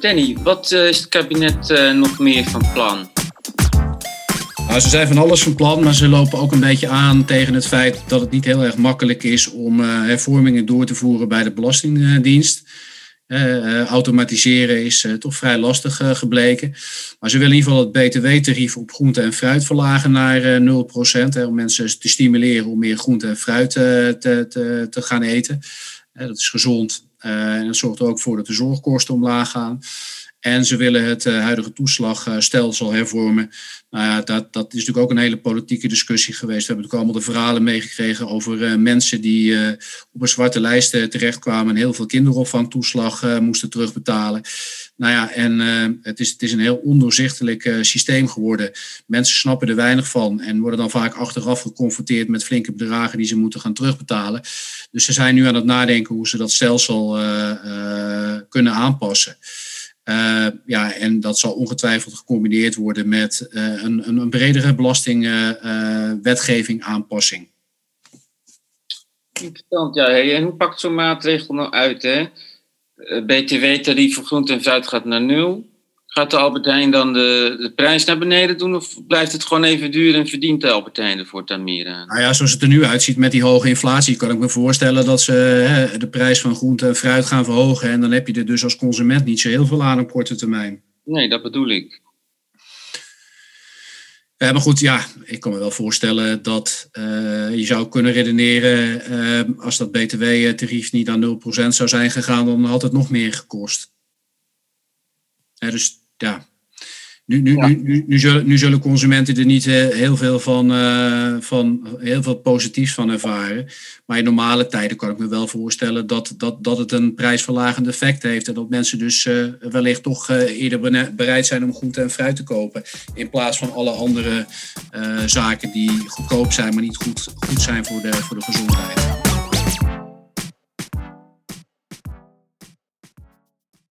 Danny, wat is het kabinet nog meer van plan? Nou, ze zijn van alles van plan, maar ze lopen ook een beetje aan tegen het feit dat het niet heel erg makkelijk is om hervormingen door te voeren bij de Belastingdienst. Automatiseren is toch vrij lastig gebleken. Maar ze willen in ieder geval het btw-tarief op groente en fruit verlagen naar 0%. Hè, om mensen te stimuleren om meer groente en fruit te, te, te gaan eten. dat is gezond en dat zorgt er ook voor dat de zorgkosten omlaag gaan. En ze willen het huidige toeslagstelsel hervormen. Nou ja, dat, dat is natuurlijk ook een hele politieke discussie geweest. We hebben natuurlijk allemaal de verhalen meegekregen over uh, mensen die op een zwarte lijst terechtkwamen en heel veel kinderopvangtoeslag moesten terugbetalen. Nou ja, en het, is, het is een heel ondoorzichtelijk systeem geworden. Mensen snappen er weinig van en worden dan vaak achteraf geconfronteerd met flinke bedragen die ze moeten gaan terugbetalen. Dus ze zijn nu aan het nadenken hoe ze dat stelsel kunnen aanpassen. Uh, ja, en dat zal ongetwijfeld gecombineerd worden met een, een, een, bredere belastingwetgeving uh, aanpassing. Interessant, ja. En hoe pakt zo'n maatregel nou uit? BTW-tarief voor groente en fruit gaat naar nul. Gaat de Albert Heijn dan de, de prijs naar beneden doen of blijft het gewoon even duur en verdient de Albert Heijn ervoor aan? Nou ja, zoals het er nu uitziet met die hoge inflatie, kan ik me voorstellen dat ze hè, de prijs van groente en fruit gaan verhogen. En dan heb je er dus als consument niet zo heel veel aan op korte termijn. Nee, dat bedoel ik. Uh, maar goed, ja, ik kan me wel voorstellen dat uh, je zou kunnen redeneren, uh, als dat btw-tarief niet aan 0% zou zijn gegaan, dan had het nog meer gekost. dus ja, nu, nu, Nu, nu, zullen, nu zullen consumenten er niet uh, heel veel van, uh, van heel veel positiefs van ervaren. Maar in normale tijden kan ik me wel voorstellen dat, dat, dat het een prijsverlagend effect heeft. En dat mensen dus uh, wellicht toch eerder bereid zijn om groente en fruit te kopen. In plaats van alle andere zaken die goedkoop zijn, maar niet goed, goed zijn voor de, voor de gezondheid.